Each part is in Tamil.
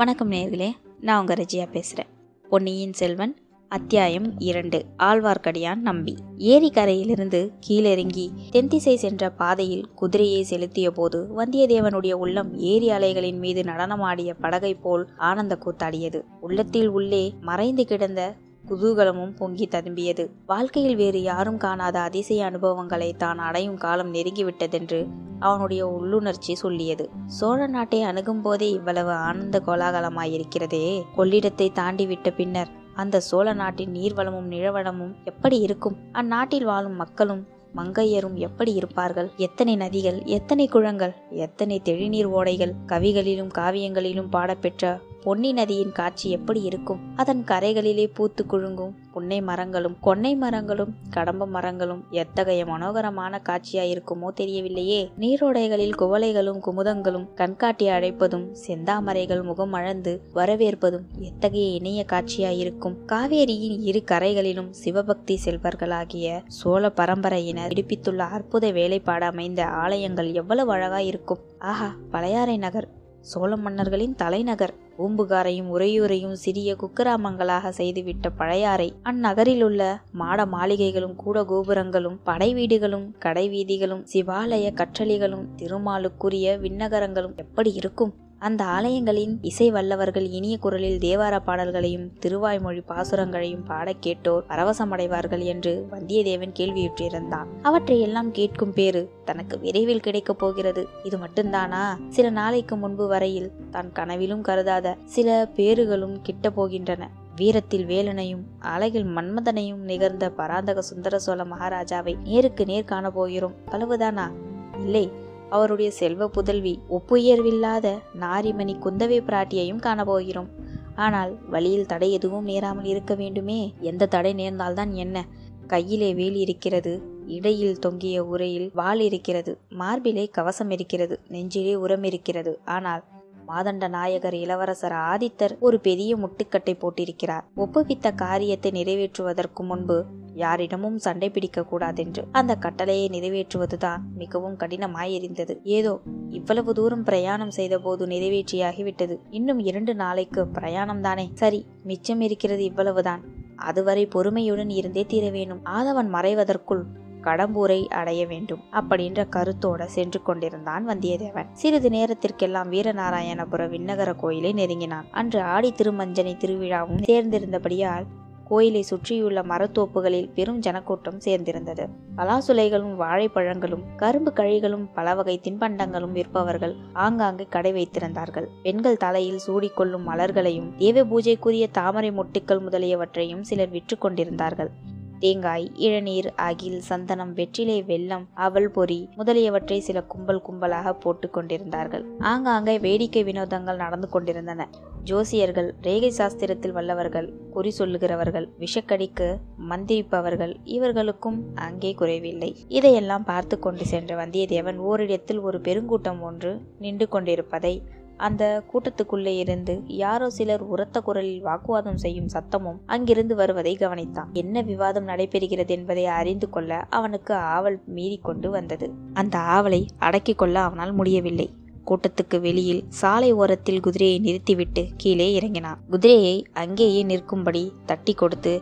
வணக்கம் நேர்களே நான் உங்க ரஜியா பேசுகிறேன் பொன்னியின் செல்வன் அத்தியாயம் இரண்டு ஆழ்வார்க்கடியான் நம்பி. ஏரிக்கரையிலிருந்து கீழிறங்கி தென்திசை சென்ற பாதையில் குதிரையை செலுத்திய போது வந்தியத்தேவனுடைய உள்ளம் ஏரி அலைகளின் மீது நடனமாடிய படகை போல் ஆனந்த கூத்தாடியது. உள்ளத்தில் உள்ளே மறைந்து கிடந்த குதூகலமும் பொங்கி ததும்பியது. வாழ்க்கையில் வேறு யாரும் காணாத அதிசய அனுபவங்களை தான் அடையும் காலம் நெருங்கிவிட்டதென்று அவனுடைய உள்ளுணர்ச்சி சொல்லியது. சோழ நாட்டை அணுகும் போதே இவ்வளவு ஆனந்த கோலாகலமாயிருக்கிறதே. கொள்ளிடத்தை தாண்டி விட்ட பின்னர் அந்த சோழ நாட்டின் நீர்வளமும் நிழவளமும் எப்படி இருக்கும்? அந்நாட்டில் வாழும் மக்களும் மங்கையரும் எப்படி இருப்பார்கள்? எத்தனை நதிகள் எத்தனை குளங்கள் எத்தனை தெளிநீர் ஓடைகள் கவிகளிலும் காவியங்களிலும் பாடப்பெற்ற பொன்னி நதியின் காட்சி எப்படி இருக்கும்? அதன் கரைகளிலே பூத்து குழுங்கும் புன்னை மரங்களும் கொன்னை மரங்களும் கடம்ப மரங்களும் எத்தகைய மனோகரமான காட்சியாயிருக்குமோ தெரியவில்லையே. நீரோடைகளில் குவளைகளும் குமுதங்களும் கண்காட்டி அழைப்பதும் செந்தாமரைகள் முகம் அழந்து வரவேற்பதும் எத்தகைய இணைய காட்சியாயிருக்கும்? காவேரியின் இரு கரைகளிலும் சிவபக்தி செல்வர்களாகிய சோழ பரம்பரையினர் இடிப்பித்துள்ள அற்புத வேலைப்பாடு அமைந்த ஆலயங்கள் எவ்வளவு அழகாயிருக்கும்? ஆஹா பழையாறை நகர். சோழ மன்னர்களின் தலைநகர். பூம்புகாரையும் உறையூரையும் சிறிய குக்கிராமங்களாக செய்துவிட்ட பழையாறை. அந்நகரில் உள்ள மாட மாளிகைகளும் கூட கோபுரங்களும் படை வீடுகளும் கடை வீதிகளும் சிவாலய கற்றளிகளும் திருமாலுக்குரிய விண்ணகரங்களும் எப்படி இருக்கும்? அந்த ஆலயங்களின் இசை வல்லவர்கள் இனிய குரலில் தேவார பாடல்களையும் திருவாய்மொழி பாசுரங்களையும் பாடக் கேட்டோர் பரவசமடைவார்கள் என்று வந்தியத்தேவன் கேள்வியுற்றிருந்தான். அவற்றையெல்லாம் கேட்கும் பேரு தனக்கு விரைவில் கிடைக்கப் போகிறது. இது மட்டும்தானா? சில நாளைக்கு முன்பு வரையில் தான் கனவிலும் கருதாத சில பேறுகளும் கிட்ட போகின்றன. வீரத்தில் வேலனையும் அழகில் மன்மதனையும் நிகழ்ந்த பராந்தக சுந்தர சோழ மகாராஜாவை நேருக்கு நேர் காணப்போகிறோம் அவ்வளவுதானா இல்லை. அவருடைய செல்வ புதல்வி ஒப்புயர்வில்லாத நாரிமணி குந்தவை பிராட்டியையும் காணப்போகிறோம். ஆனால் வழியில் தடை எதுவும் நேராமல் இருக்க வேண்டுமே? எந்த தடை நேர்ந்தால்தான் என்ன? கையிலே வேல் இருக்கிறது இடையில் தொங்கிய உரையில் வால் இருக்கிறது மார்பிலே கவசம் இருக்கிறது நெஞ்சிலே உரம் இருக்கிறது. ஆனால் மாதண்ட நாயகர் இளவரசர் ஆதித்தர் ஒரு பெரிய முட்டுக்கட்டை போட்டிருக்கிறார். ஒப்புவித்த காரியத்தை நிறைவேற்றுவதற்கு முன்பு யாரிடமும் சண்டை பிடிக்க கூடாதென்று அந்த கட்டளையை நிறைவேற்றுவதுதான் மிகவும் கடினமாயிருந்தது ஏதோ இவ்வளவு தூரம் பிரயாணம் செய்தபோது நிறைவேற்றியாகிவிட்டது. இன்னும் இரண்டு நாளைக்கு பிரயாணம் தானே சரி மிச்சம் இருக்கிறது இவ்வளவுதான். அதுவரை பொறுமையுடன் இருந்தே தீர வேணும் ஆதவன் மறைவதற்குள் கடம்பூரை அடைய வேண்டும் அப்படின்ற கருத்தோட சென்று கொண்டிருந்தான் வந்தியத்தேவன். சிறிது நேரத்திற்கெல்லாம் வீரநாராயணபுர விண்ணகர கோயிலை நெருங்கினான். அன்று ஆடி திருமஞ்சனை திருவிழாவும் சேர்ந்திருந்தபடியால் கோயிலை சுற்றியுள்ள மரத்தோப்புகளில் பெரும் ஜனக்கூட்டம் சேர்ந்திருந்தது. பலாசுலைகளும் வாழைப்பழங்களும் கரும்பு கழிகளும் பல வகை தின்பண்டங்களும் விற்பவர்கள் ஆங்காங்கே கடை வைத்திருந்தார்கள். பெண்கள் தலையில் சூடிக்கொள்ளும் மலர்களையும் தேவ பூஜைக்குரிய தாமரை மொட்டுக்கள் முதலியவற்றையும் சிலர் விற்று கொண்டிருந்தார்கள். தேங்காய் இளநீர் அகில் சந்தனம் வெற்றிலை வெல்லம் அவல் பொறி முதலியவற்றை சில கும்பல் கும்பலாக போட்டு கொண்டிருந்தார்கள். ஆங்காங்கே வேடிக்கை வினோதங்கள் நடந்து கொண்டிருந்தன. ஜோசியர்கள் ரேகை சாஸ்திரத்தில் வல்லவர்கள் குறி சொல்லுகிறவர்கள் விஷக்கடிக்கு மந்திரிப்பவர்கள் இவர்களுக்கும் அங்கே குறைவில்லை. இதையெல்லாம் பார்த்து கொண்டு சென்ற வந்தியத்தேவன் ஓரிடத்தில் ஒரு பெருங்கூட்டம் ஒன்று நின்று கொண்டிருப்பதை அந்த கூட்டத்துக்குள்ளே இருந்து யாரோ சிலர் உரத்த குரலில் வாக்குவாதம் செய்யும் சத்தமும் அங்கிருந்து வருவதை கவனித்தான். என்ன விவாதம் நடைபெறுகிறது என்பதை அறிந்து கொள்ள அவனுக்கு ஆவல் மீறிக்கொண்டு வந்தது. அந்த ஆவலை அடக்கிக் கொள்ள அவனால் முடியவில்லை. கூட்டத்துக்கு வெளியில் சாலை ஓரத்தில் குதிரையை நிறுத்திவிட்டு கீழே இறங்கினான். குதிரையை அங்கேயே நிற்கும்படி தட்டி கொடுத்து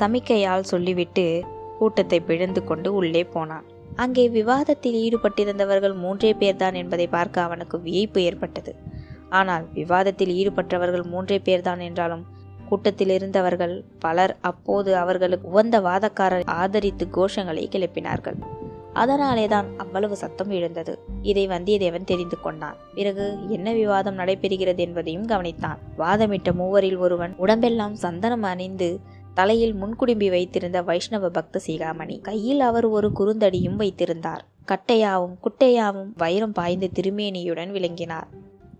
சமிக்கையால் சொல்லிவிட்டு கூட்டத்தை பிழந்து கொண்டு உள்ளே போனான். அங்கே விவாதத்தில் ஈடுபட்டிருந்தவர்கள் மூன்றே பேர்தான் என்பதை பார்க்க அவனுக்கு வியப்பு ஏற்பட்டது. ஆனால் விவாதத்தில் ஈடுபட்டவர்கள் மூன்றே பேர்தான் என்றாலும் கூட்டத்தில் இருந்தவர்கள் பலர் அப்போது அவர்களுக்கு உகந்த வாதக்காரர் ஆதரித்து கோஷங்களை கிளப்பினார்கள். அதனாலே தான் அவ்வளவு சத்தம் எழுந்தது. இதை வந்தியத்தேவன் தெரிந்து கொண்டான். பிறகு என்ன விவாதம் நடைபெறுகிறது என்பதையும் கவனித்தான். வாதமிட்ட மூவரில் ஒருவன் உடம்பெல்லாம் சந்தனம் அணிந்து தலையில் முன்குடும்பி வைத்திருந்த வைஷ்ணவ பக்த சீகாமணி. கையில் அவர் ஒரு குறுந்தடியும் வைத்திருந்தார். கட்டையாவும் குட்டையாவும் வைரம் பாய்ந்த திருமேனியுடன் விளங்கினார்.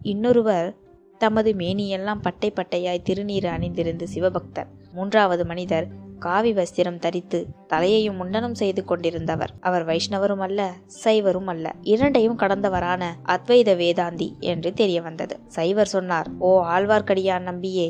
இன்னொருவர் தமது மேனியெல்லாம் பட்டை பட்டையாய் திருநீர் அணிந்திருந்த சிவபக்தர். மூன்றாவது மனிதர் காவி வஸ்திரம் தரித்து தலையையும் முண்டனம் செய்து கொண்டிருந்தவர். அவர் வைஷ்ணவரும் அல்ல சைவரும் அல்ல. இரண்டையும் கடந்தவரான அத்வைத வேதாந்தி என்று தெரிய வந்தது சைவர் சொன்னார் ஓ ஆழ்வார்க்கடியான் நம்பியே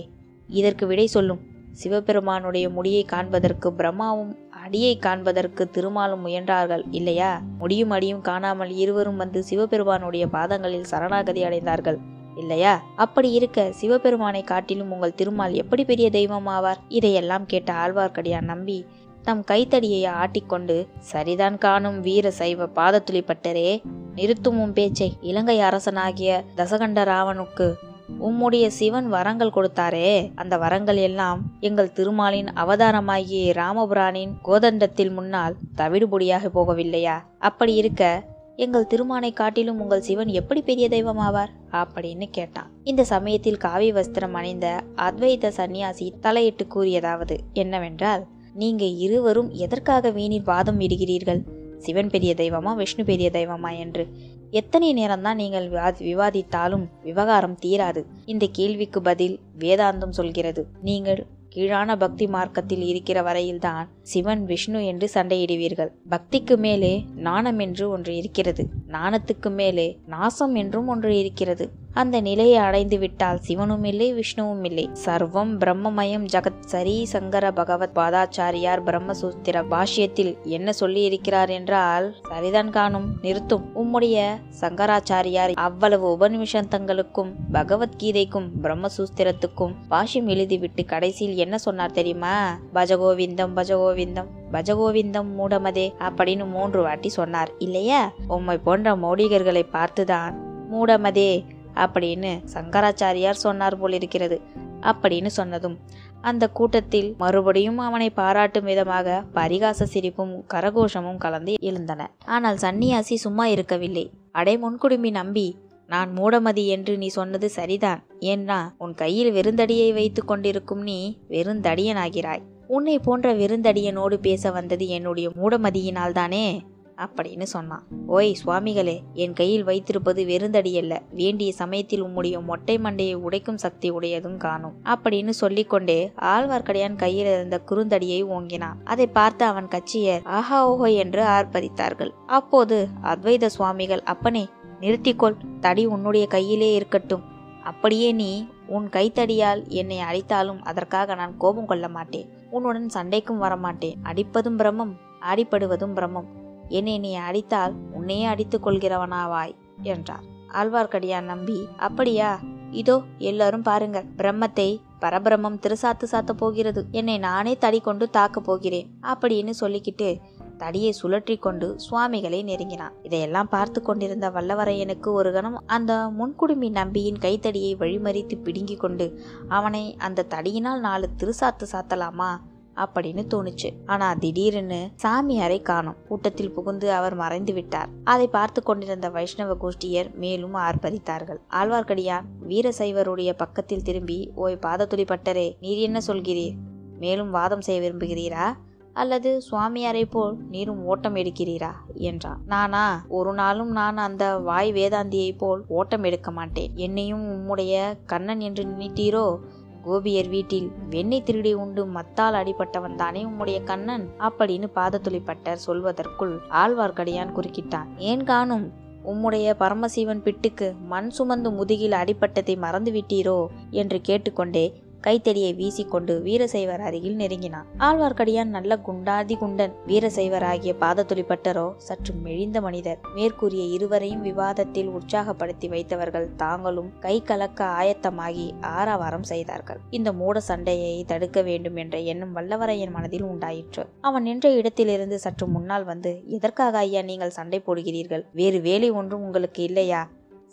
இதற்கு விடை சொல்லும். சிவபெருமானுடைய முடியை காண்பதற்கு பிரம்மாவும் அடியை காண்பதற்கு திருமாலும் முயன்றார்கள் இல்லையா? முடியும் அடியும் காணாமல் இருவரும் வந்து சிவபெருமானுடைய பாதங்களில் சரணாகதி அடைந்தார்கள். இல்லையா? அப்படி இருக்க சிவபெருமானை காட்டிலும் உங்கள் திருமால் எப்படி பெரிய தெய்வம் ஆவார்? இதையெல்லாம் கேட்ட ஆழ்வார்க்கடியான் நம்பி தம் கைத்தடியை ஆட்டிக்கொண்டு சரிதான் காணும் வீர சைவ பாதத்துளிப்பட்டரே நிறுத்தும் உம் பேச்சை இலங்கை அரசனாகிய தசகண்ட ராவனுக்கு உம்முடைய சிவன் வரங்கள் கொடுத்தாரே. அந்த வரங்கள் எல்லாம் எங்கள் திருமாலின் அவதாரமாகிய ராமபுரானின் கோதண்டத்தில் முன்னால் தவிடுபொடியாக போகவில்லையா? அப்படி இருக்க எங்கள் திருமானை காட்டிலும் உங்கள் சிவன் எப்படி பெரிய தெய்வம் ஆவார் அப்படின்னு கேட்டான். இந்த சமயத்தில் காவி வஸ்திரம் அணிந்த அத்வைத சன்னியாசி தலையிட்டு கூறியதாவது என்னவென்றால் நீங்க இருவரும் எதற்காக வீணில் வாதம் இடுகிறீர்கள் சிவன் பெரிய தெய்வமா விஷ்ணு பெரிய தெய்வமா என்று. எத்தனை நேரம்தான் நீங்கள் விவாதித்தாலும் விவகாரம் தீராது. இந்த கேள்விக்கு பதில் வேதாந்தம் சொல்கிறது. நீங்கள் கீழான பக்தி மார்க்கத்தில் இருக்கிற வரையில்தான் சிவன் விஷ்ணு என்று சண்டையிடுவீர்கள். பக்திக்கு மேலே நாணம் என்று ஒன்று இருக்கிறது. நாணத்துக்கு மேலே நாசம் என்றும் ஒன்று இருக்கிறது. அந்த நிலையை அடைந்து விட்டால் சிவனும் இல்லை விஷ்ணுவும் இல்லை. சர்வம் பிரம்மமயம் ஜகத் சரி சங்கர பகவத் பாதாச்சாரியார் பிரம்மசூத்திர பாஷ்யத்தில் என்ன சொல்லி இருக்கிறார் என்றால் சரிதான் காணும் நிறுத்தும். உம்முடைய சங்கராச்சாரியார் அவ்வளவு உபநிமிஷந்தங்களுக்கும் பகவத்கீதைக்கும் பிரம்மசூஸ்திரத்துக்கும் பாஷ்யம் எழுதிவிட்டு கடைசியில் என்ன சொன்னார் தெரியுமா? பஜகோவிந்தம் பஜகோவிந்தம் பஜகோவிந்தம் மூடமதே அப்படின்னு மூன்று வாட்டி சொன்னார். இல்லையா? உம்மை போன்ற மௌடிகர்களை பார்த்துதான் மூடமதே அப்படின்னு சங்கராச்சாரியார் சொன்னார் போலிருக்கிறது. அப்படின்னு சொன்னதும் அந்த கூட்டத்தில் மறுபடியும் அவனை பாராட்டும் விதமாக பரிகாச சிரிப்பும் கரகோஷமும் கலந்து எழுந்தன. ஆனால் சன்னியாசி சும்மா இருக்கவில்லை. அடை முன்குடுமி நம்பி நான் மூடமதி என்று நீ சொன்னது சரிதான். ஏன்னா உன் கையில் வெறுந்தடியை வைத்து கொண்டிருக்கும் நீ வெறுந்தடியனாகிறாய் உன்னை போன்ற வெறுந்தடியனோடு பேச வந்தது என்னுடைய மூடமதியினால் தானே அப்படின்னு சொன்னான். ஓய் சுவாமிகளே என் கையில் வைத்திருப்பது வெறுந்தடியல்ல. வேண்டிய சமயத்தில் உம்முடைய மொட்டை மண்டையை உடைக்கும் சக்தி உடையதும் காணும் அப்படின்னு சொல்லிக்கொண்டே ஆழ்வார்க்கடியான் கையில் இருந்த குறுந்தடியை ஓங்கினான். அதை பார்த்து அவன் கட்சியர் ஆஹா ஓஹோ என்று ஆர்ப்பரித்தார்கள். அப்போது அத்வைத சுவாமிகள் அப்பனே நிறுத்திக்கொள். தடி உன்னுடைய கையிலே இருக்கட்டும். அப்படியே நீ உன் கைத்தடியால் என்னை அடித்தாலும் அதற்காக நான் கோபம் கொள்ள மாட்டேன். உன்னுடன் சண்டைக்கும் வரமாட்டேன். அடிப்பதும் பிரமம் அடிப்படுவதும் பிரமம். என்னை நீ அடித்தால் உன்னையே அடித்துக் கொள்கிறவனாவாய் என்றார். ஆழ்வார்க்கடியான் நம்பி அப்படியா? இதோ எல்லாரும் பாருங்க பிரம்மத்தை பரபிரமம் திருசாத்து சாத்த போகிறது. என்னை நானே தடி கொண்டு தாக்க போகிறேன் அப்படின்னு சொல்லிக்கிட்டு தடியை சுழற்றி கொண்டு சுவாமிகளை நெருங்கினான். இதையெல்லாம் பார்த்து கொண்டிருந்த வல்லவரையனுக்கு ஒரு கணம் அந்த முன்குடுமி நம்பியின் கைத்தடியை வழிமறித்து பிடுங்கிக் கொண்டு அவனை அந்த தடியினால் நாலு திருசாத்து சாத்தலாமா? அப்படின்னு தோணுச்சு. ஆனா திடீர்னு சாமியாரை காணும். கூட்டத்தில் புகுந்து அவர் மறைந்து விட்டார். அதை பார்த்து கொண்டிருந்த வைஷ்ணவ கோஷ்டியர் மேலும் ஆர்ப்பரித்தார்கள். ஆழ்வார்க்கடியான் வீரசைவருடைய பக்கத்தில் திரும்பி ஓய் பாதத்துளி பட்டரே நீர் என்ன சொல்கிறீர்? மேலும் வாதம் செய்ய விரும்புகிறீரா? அல்லது சுவாமியாரை போல் நீரும் ஓட்டம் எடுக்கிறீரா? என்றான். நானா? ஒரு நாளும் நான் அந்த வாய் வேதாந்தியை போல் ஓட்டம் எடுக்க மாட்டேன். என்னையும் உம்முடைய கண்ணன் என்று நினைத்தீரோ? கோபியர் வீட்டில் வெண்ணெய் திருடி உண்டு மத்தால் அடிபட்டவன் தானே உம்முடைய கண்ணன்? அப்படின்னு பாதத்துளிப்பட்டர் சொல்வதற்குள் ஆழ்வார்க்கடியான் குறுக்கிட்டான். ஏன் காணும்? உம்முடைய பரமசிவன் பிட்டுக்கு மண் சுமந்து முதுகில் அடிப்பட்டதை மறந்துவிட்டீரோ? என்று கேட்டுக்கொண்டே கைத்தடியை வீசிக்கொண்டு வீரசைவர் அருகில் நெருங்கினான். ஆழ்வார்க்கடியான் நல்ல குண்டாதி குண்டன் வீரசைவராகிய பாதத்துளிப்பட்டரோ சற்று மெழிந்த மனிதர். மேற்கூறிய இருவரையும் விவாதத்தில் உற்சாகப்படுத்தி வைத்தவர்கள் தாங்களும் கை கலக்க ஆயத்தமாகி ஆரவாரம் செய்தார்கள். இந்த மூட சண்டையை தடுக்க வேண்டும் என்ற எண்ணம் வல்லவரையன் மனதில் உண்டாயிற்று. அவன் நின்ற இடத்திலிருந்து சற்று முன்னால் வந்து எதற்காக ஐயா நீங்கள் சண்டை போடுகிறீர்கள்? வேறு வேலை ஒன்றும் உங்களுக்கு இல்லையா?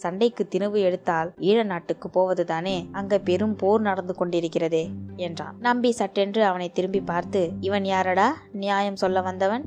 சண்டைக்கு திணிவு எடுத்தால் ஈழ நாட்டுக்கு போவதுதானே? அங்க பெரும் போர் நடந்து கொண்டிருக்கிறதே என்றான். நம்பி சட்டென்று அவனை திரும்பி பார்த்து இவன் யாரடா? நியாயம் சொல்ல வந்தவன்?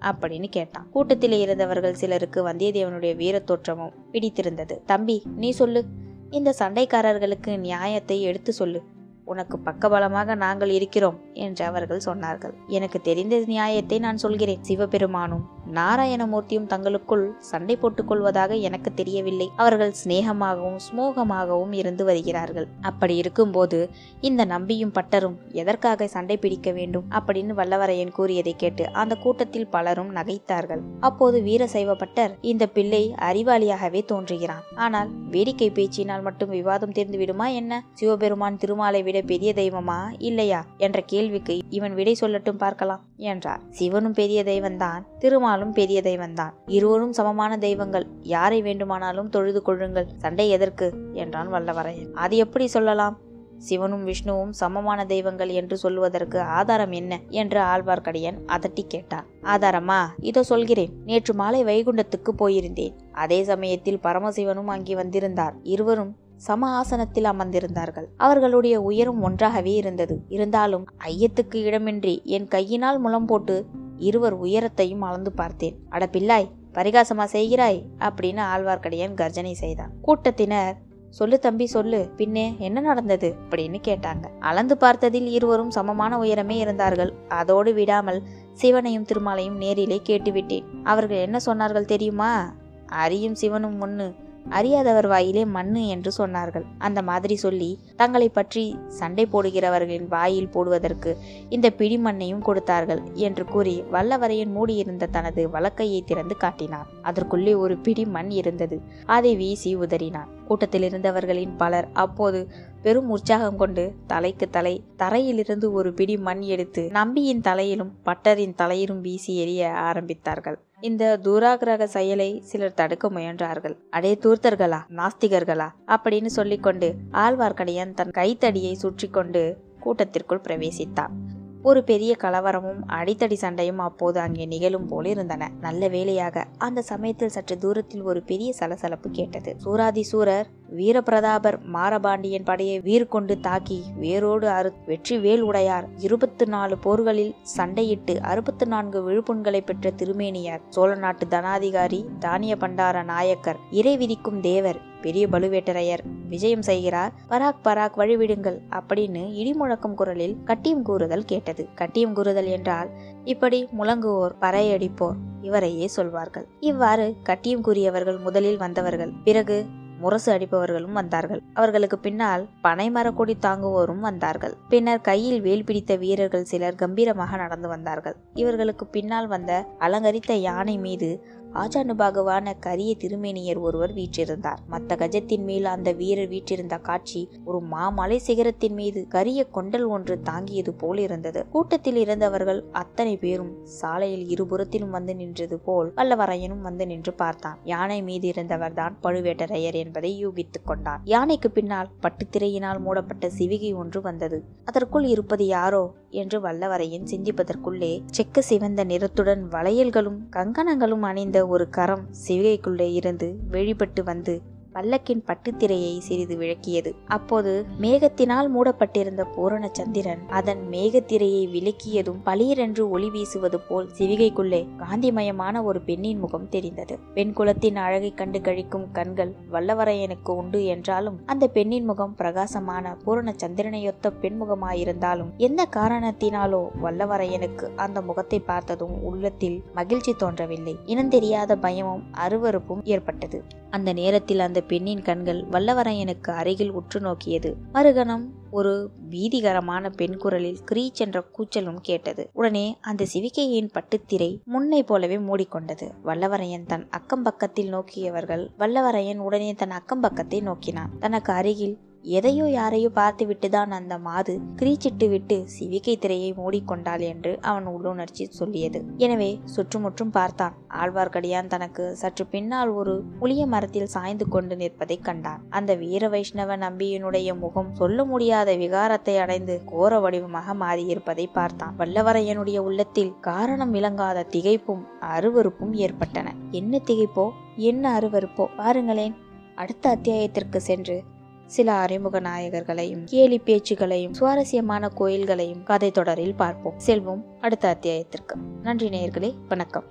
அப்படின்னு கேட்டான். கூட்டத்தில் இருந்தவர்கள் சிலருக்கு வந்தியத்தேவனுடைய வீரத்தோற்றமும் பிடித்திருந்தது. தம்பி நீ சொல்லு. இந்த சண்டைக்காரர்களுக்கு நியாயத்தை எடுத்து சொல்லு. உனக்கு பக்கபலமாக நாங்கள் இருக்கிறோம் என்று அவர்கள் சொன்னார்கள். எனக்கு தெரிந்த நியாயத்தை நான் சொல்கிறேன் சிவபெருமானும் நாராயணமூர்த்தியும் தங்களுக்குள் சண்டை போட்டுக் கொள்வதாக எனக்கு தெரியவில்லை. அவர்கள் சிநேகமாகவும் சுமூகமாகவும் இருந்து வருகிறார்கள். அப்படி இருக்கும்போது இந்த நம்பியும் பட்டரும் எதற்காக சண்டை பிடிக்க வேண்டும்? அப்படின்னு வல்லவரையன் கூறியதை கேட்டு அந்த கூட்டத்தில் பலரும் நகைத்தார்கள். அப்போது வீரசைவ பட்டர் இந்த பிள்ளை அறிவாளியாகவே தோன்றுகிறான். ஆனால் வேடிக்கை பேச்சினால் மட்டும் விவாதம் தீர்ந்து விடுமா என்ன? சிவபெருமான் திருமாலை விட பெரிய தெய்வமா? இல்லையா? என்ற கேள்விக்கு இவன் விடை சொல்லட்டும் பார்க்கலாம் என்றார். சிவனும் பெரிய தெய்வந்தான். திருமாலும் பெரிய தெய்வந்தான் இருவரும் சமமான தெய்வங்கள். யாரை வேண்டுமானாலும் தொழுது கொள்ளுங்கள். சண்டை எதற்கு? என்றான் வல்லவரையன். அது எப்படி சொல்லலாம்? சிவனும் விஷ்ணுவும் சமமான தெய்வங்கள் என்று சொல்லுவதற்கு ஆதாரம் என்ன? என்று ஆழ்வார்க்கடியன் அதட்டி கேட்டார் ஆதாரமா? இதோ சொல்கிறேன். நேற்று மாலை வைகுண்டத்துக்கு போயிருந்தேன். அதே சமயத்தில் பரமசிவனும் அங்கே வந்திருந்தார். இருவரும் சம ஆசனத்தில் அமர்ந்திருந்தார்கள். அவர்களுடைய உயரம் ஒன்றாகவே இருந்தது. இருந்தாலும் ஐயத்துக்கு இடமின்றி என் கையினால் முலம் போட்டு இருவர் உயரத்தையும் அளந்து பார்த்தேன். அட பிள்ளாய் பரிகாசமா செய்கிறாய்? அப்படின்னு ஆழ்வார்க்கடியான் கர்ஜனை செய்தான். கூட்டத்தினர் சொல்லு தம்பி சொல்லு. பின்னே என்ன நடந்தது? அப்படின்னு கேட்டாங்க. அளந்து பார்த்ததில் இருவரும் சமமான உயரமே இருந்தார்கள். அதோடு விடாமல் சிவனையும் திருமாலையும் நேரிலே கேட்டுவிட்டேன். அவர்கள் என்ன சொன்னார்கள் தெரியுமா? அரியும் சிவனும் ஒன்று அறியாதவர் வாயிலே மண்ணு என்று சொன்னார்கள். அந்த மாதிரி சொல்லி தங்களை பற்றி சண்டை போடுகிறவர்களின் வாயில் போடுவதற்கு இந்த பிடிமண்ணையும் கொடுத்தார்கள் என்று கூறி வல்லவரையன் மூடியிருந்த தனது வழக்கையை திறந்து காட்டினார் அதற்குள்ளே ஒரு பிடி மண் இருந்தது. அதை வீசி உதறினான். கூட்டத்தில் இருந்தவர்களின் பலர் அப்போது பெரும் உற்சாகம் கொண்டு தலைக்கு தலை தரையிலிருந்து ஒரு பிடி மண் எடுத்து நம்பியின் தலையிலும் பட்டரின் தலையிலும் வீசி எறிய ஆரம்பித்தார்கள். இந்த தூராகிரக செயலை சிலர் தடுக்க முயன்றார்கள். அடே தூர்த்தர்களா நாஸ்திகர்களா? அப்படின்னு சொல்லிக்கொண்டு ஆழ்வார்க்கடியான் தன் கைத்தடியை சுற்றி கொண்டு கூட்டத்திற்குள் பிரவேசித்தான். ஒரு பெரிய கலவரமும் அடித்தடி சண்டையும் அப்போது அங்கே நிகழும் போல இருந்தன. நல்ல வேளையாக அந்த சமயத்தில் சற்று தூரத்தில் ஒரு பெரிய சலசலப்பு கேட்டது. சூராதி சூரர் வீரபிரதாபர் மாரபாண்டியன் படையை வீர் கொண்டு தாக்கி வேரோடு அறு வெற்றி வேல் உடையார் இருபத்து நாலு போர்களில் சண்டையிட்டு அறுபத்து நான்கு விழுப்புண்களை பெற்ற திருமேனியார் சோழ நாட்டு தனாதிகாரி தானிய பண்டார நாயக்கர் இறை விதிக்கும் தேவர் பெரிய பழுவேட்டரையர். விஜயம் செய்கிறார். பராக் பராக் வழிவிடுங்கள் அப்படின்னு இடிமுழக்கம் குரலில் கட்டியம் கூறுதல் கேட்டது. கட்டியம் கூறுதல் என்றால் இப்படி முழங்குவோர் பறையடிப்போர் இவரையே சொல்வார்கள். இவ்வாறு கட்டியம் கூறியவர்கள் முதலில் வந்தவர்கள். பிறகு முரசு அடிப்பவர்களும் வந்தார்கள். அவர்களுக்கு பின்னால் பனை மரக்கொடி தாங்குவோரும் வந்தார்கள். பின்னர் கையில் வேல் பிடித்த வீரர்கள் சிலர் கம்பீரமாக நடந்து வந்தார்கள். இவர்களுக்கு பின்னால் வந்த அலங்கரித்த யானை மீது ஆஜானுபாகுவான கரிய திருமேனியர் ஒருவர் வீற்றிருந்தார். மத்த கஜத்தின் மேல் அந்த வீரர் வீற்றிருந்த காட்சி ஒரு மாமலை சிகரத்தின் மீது கரிய கொண்டல் ஒன்று தாங்கியது போல் இருந்தது. கூட்டத்தில் இருந்தவர்கள் அத்தனை பேரும் சாலையில் இருபுறத்திலும் வந்து நின்றது போல் வல்லவரையனும் வந்து நின்று பார்த்தான். யானை மீது இருந்தவர் தான் பழுவேட்டரையர் என்பதை யூகித்துக் கொண்டான். யானைக்கு பின்னால் பட்டுத்திரையினால் மூடப்பட்ட சிவிகை ஒன்று வந்தது. அதற்குள் இருப்பது யாரோ என்று வல்லவரையன் சிந்திப்பதற்குள்ளே செக்க சிவந்த நிறத்துடன் வளையல்களும் கங்கணங்களும் அணிந்த ஒரு கரம் சிவிகைக்குள்ளே இருந்து வெளிப்பட்டு வந்து பல்லக்கின் பட்டுத்திரையை சிறிது விளக்கியது. அப்போது மேகத்தினால் மூடப்பட்டிருந்த பூரண சந்திரன் அதன் மேகத்திரையை விலக்கியதும் பளிரென்று ஒளி வீசுவது போல் சிவிகைக்குள்ளே காந்திமயமான ஒரு பெண்ணின் முகம் தெரிந்தது. பெண் குலத்தின் அழகை கண்டு கழிக்கும் கண்கள் வல்லவரையனுக்கு உண்டு என்றாலும் அந்த பெண்ணின் முகம் பிரகாசமான பூரண சந்திரனையொத்த பெண்முகமாயிருந்தாலும் எந்த காரணத்தினாலோ வல்லவரையனுக்கு அந்த முகத்தை பார்த்ததும் உள்ளத்தில் மகிழ்ச்சி தோன்றவில்லை. இனந்தெரியாத பயமும் அருவறுப்பும் ஏற்பட்டது. அந்த நேரத்தில் அந்த பெண்ணின் கண்கள் வல்லவரையனுக்கு அருகில் உற்று நோக்கியது. மறுகணம் ஒரு பீதிகரமான பெண் குரலில் கிரீச் என்ற கூச்சலும் கேட்டது. உடனே அந்த சிவிகையின் பட்டுத்திரை முன்னை போலவே மூடிக்கொண்டது. வல்லவரையன் தன் அக்கம் பக்கத்தில் நோக்கியவர்கள் வல்லவரையன் உடனே தன் அக்கம் பக்கத்தை நோக்கினான். தனக்கு அருகில் எதையோ யாரையோ பார்த்து விட்டுதான் அந்த மாது கிரீச்சிட்டு விட்டு சிவிகை திரையை மூடிக்கொண்டாள் என்று அவன் உள்ளுணர்ச்சி சொல்லியது. எனவே சுற்றுமுற்றும் பார்த்தான். ஆழ்வார்க்கடியான் தனக்கு சற்று பின்னால் ஒரு புளிய மரத்தில் சாய்ந்து கொண்டு நிற்பதை கண்டான். அந்த வீர வைஷ்ணவ நம்பியினுடைய முகம் சொல்ல முடியாத விகாரத்தை அடைந்து கோர வடிவமாக மாறியிருப்பதை பார்த்தான். வல்லவரையனுடைய உள்ளத்தில் காரணம் விளங்காத திகைப்பும் அருவறுப்பும் ஏற்பட்டன. என்ன திகைப்போ? என்ன அருவறுப்போ பாருங்களேன். அடுத்த அத்தியாயத்திற்கு சென்று சில அறிமுக நாயகர்களையும் கேலி பேச்சுகளையும் சுவாரஸ்யமான கோயில்களையும் கதை தொடரில் பார்ப்போம். செல்வோம் அடுத்த அத்தியாயத்திற்கு. நன்றி நேயர்களே வணக்கம்.